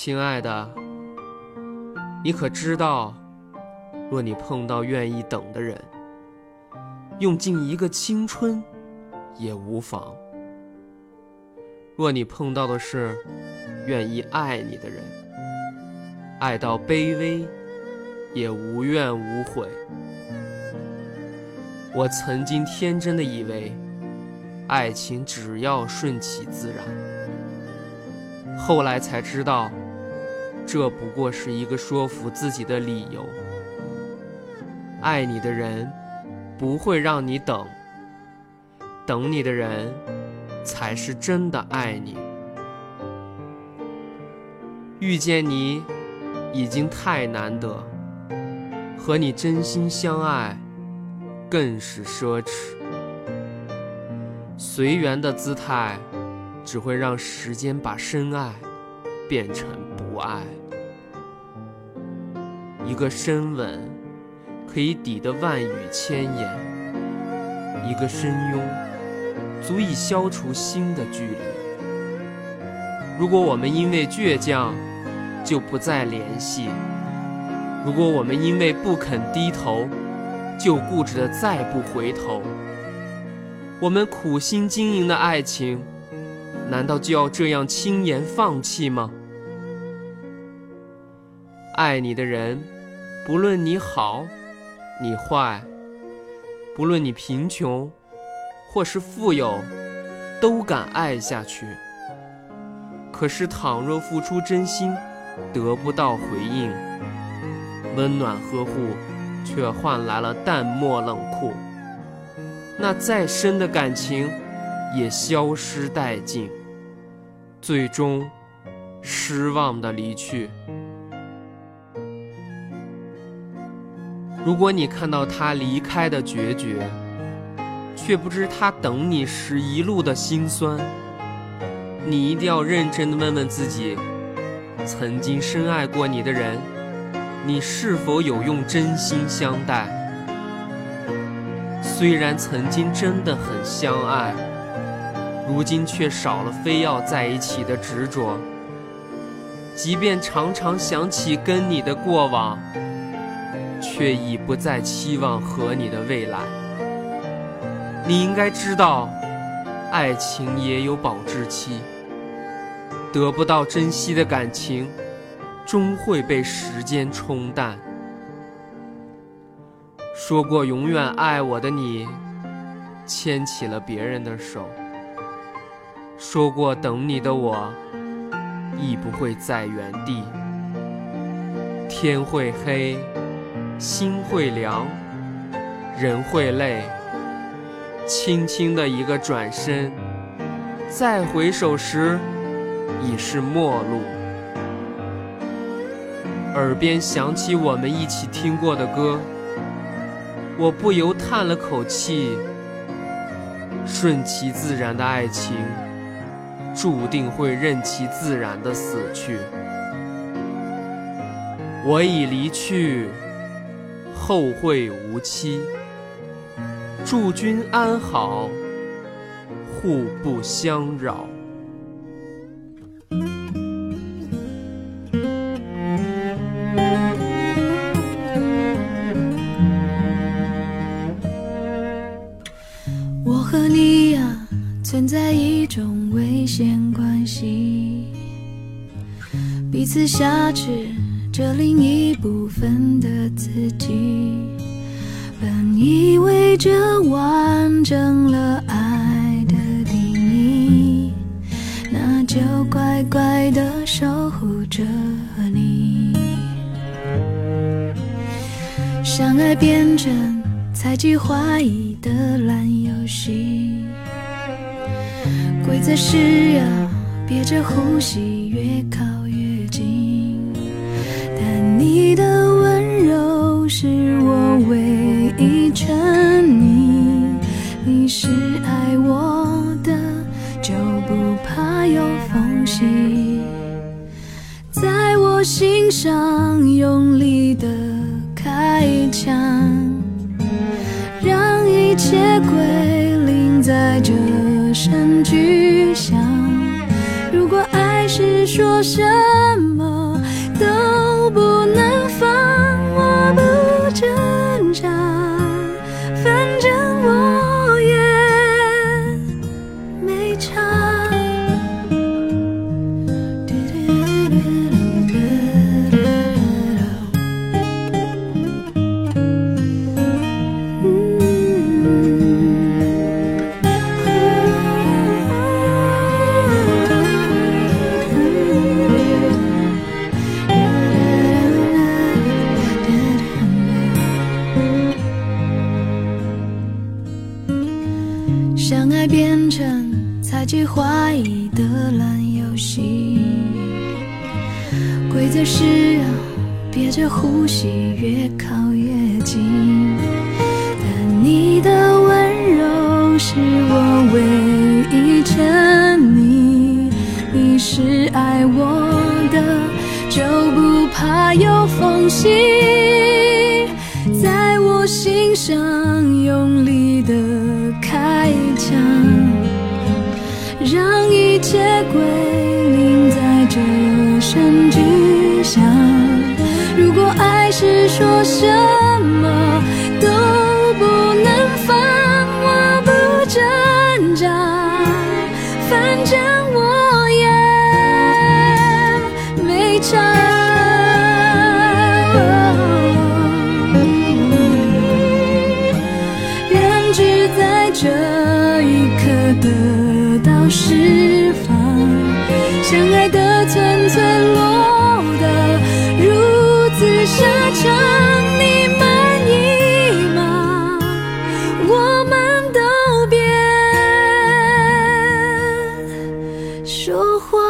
亲爱的，你可知道，若你碰到愿意等的人，用尽一个青春也无妨；若你碰到的是愿意爱你的人，爱到卑微也无怨无悔。我曾经天真的以为，爱情只要顺其自然。后来才知道，这不过是一个说服自己的理由。爱你的人不会让你等，等你的人才是真的爱你。遇见你已经太难得，和你真心相爱。更是奢侈。随缘的姿态，只会让时间把深爱变成不爱。一个深吻，可以抵得万语千言；一个深拥，足以消除心的距离。如果我们因为倔强就不再联系，如果我们因为不肯低头，就固执的再不回头，我们苦心经营的爱情，难道就要这样轻言放弃吗？爱你的人，不论你好，你坏，不论你贫穷，或是富有，都敢爱下去。可是倘若付出真心，得不到回应，温暖呵护。却换来了淡漠冷酷，那再深的感情也消失殆尽，最终失望的离去。如果你看到他离开的决绝，却不知他等你时一路的辛酸，你一定要认真的问问自己：曾经深爱过你的人。你是否有用真心相待？虽然曾经真的很相爱，如今却少了非要在一起的执着。即便常常想起跟你的过往，却已不再期望和你的未来。你应该知道，爱情也有保质期，得不到珍惜的感情。终会被时间冲淡。说过永远爱我的你，牵起了别人的手；说过等你的我，亦不会在原地。天会黑，心会凉，人会累。轻轻的一个转身，再回首时，已是陌路。耳边响起我们一起听过的歌，我不由叹了口气。顺其自然的爱情，注定会任其自然的死去。我已离去，后会无期。祝君安好，互不相扰。我和你存在一种危险关系，彼此挟持着另一部分的自己。本以为这完整了爱的定义，那就乖乖的守护着你。相爱变成猜忌怀疑的烂游戏。规则是要憋着呼吸，越靠越近。但你的温柔是我唯一沉溺。你是爱我的，就不怕有缝隙。在我心上用力的去想。如果爱是说声你的烂游戏。规则是要憋着呼吸，越靠越近。但你的温柔是我唯一沉溺。你是爱我的，就不怕有缝隙，在我心上用力的开枪，让一切归零在这声巨响。如果爱是说声相爱的寸寸落得如此沙场，你满意吗？我们都别说谎。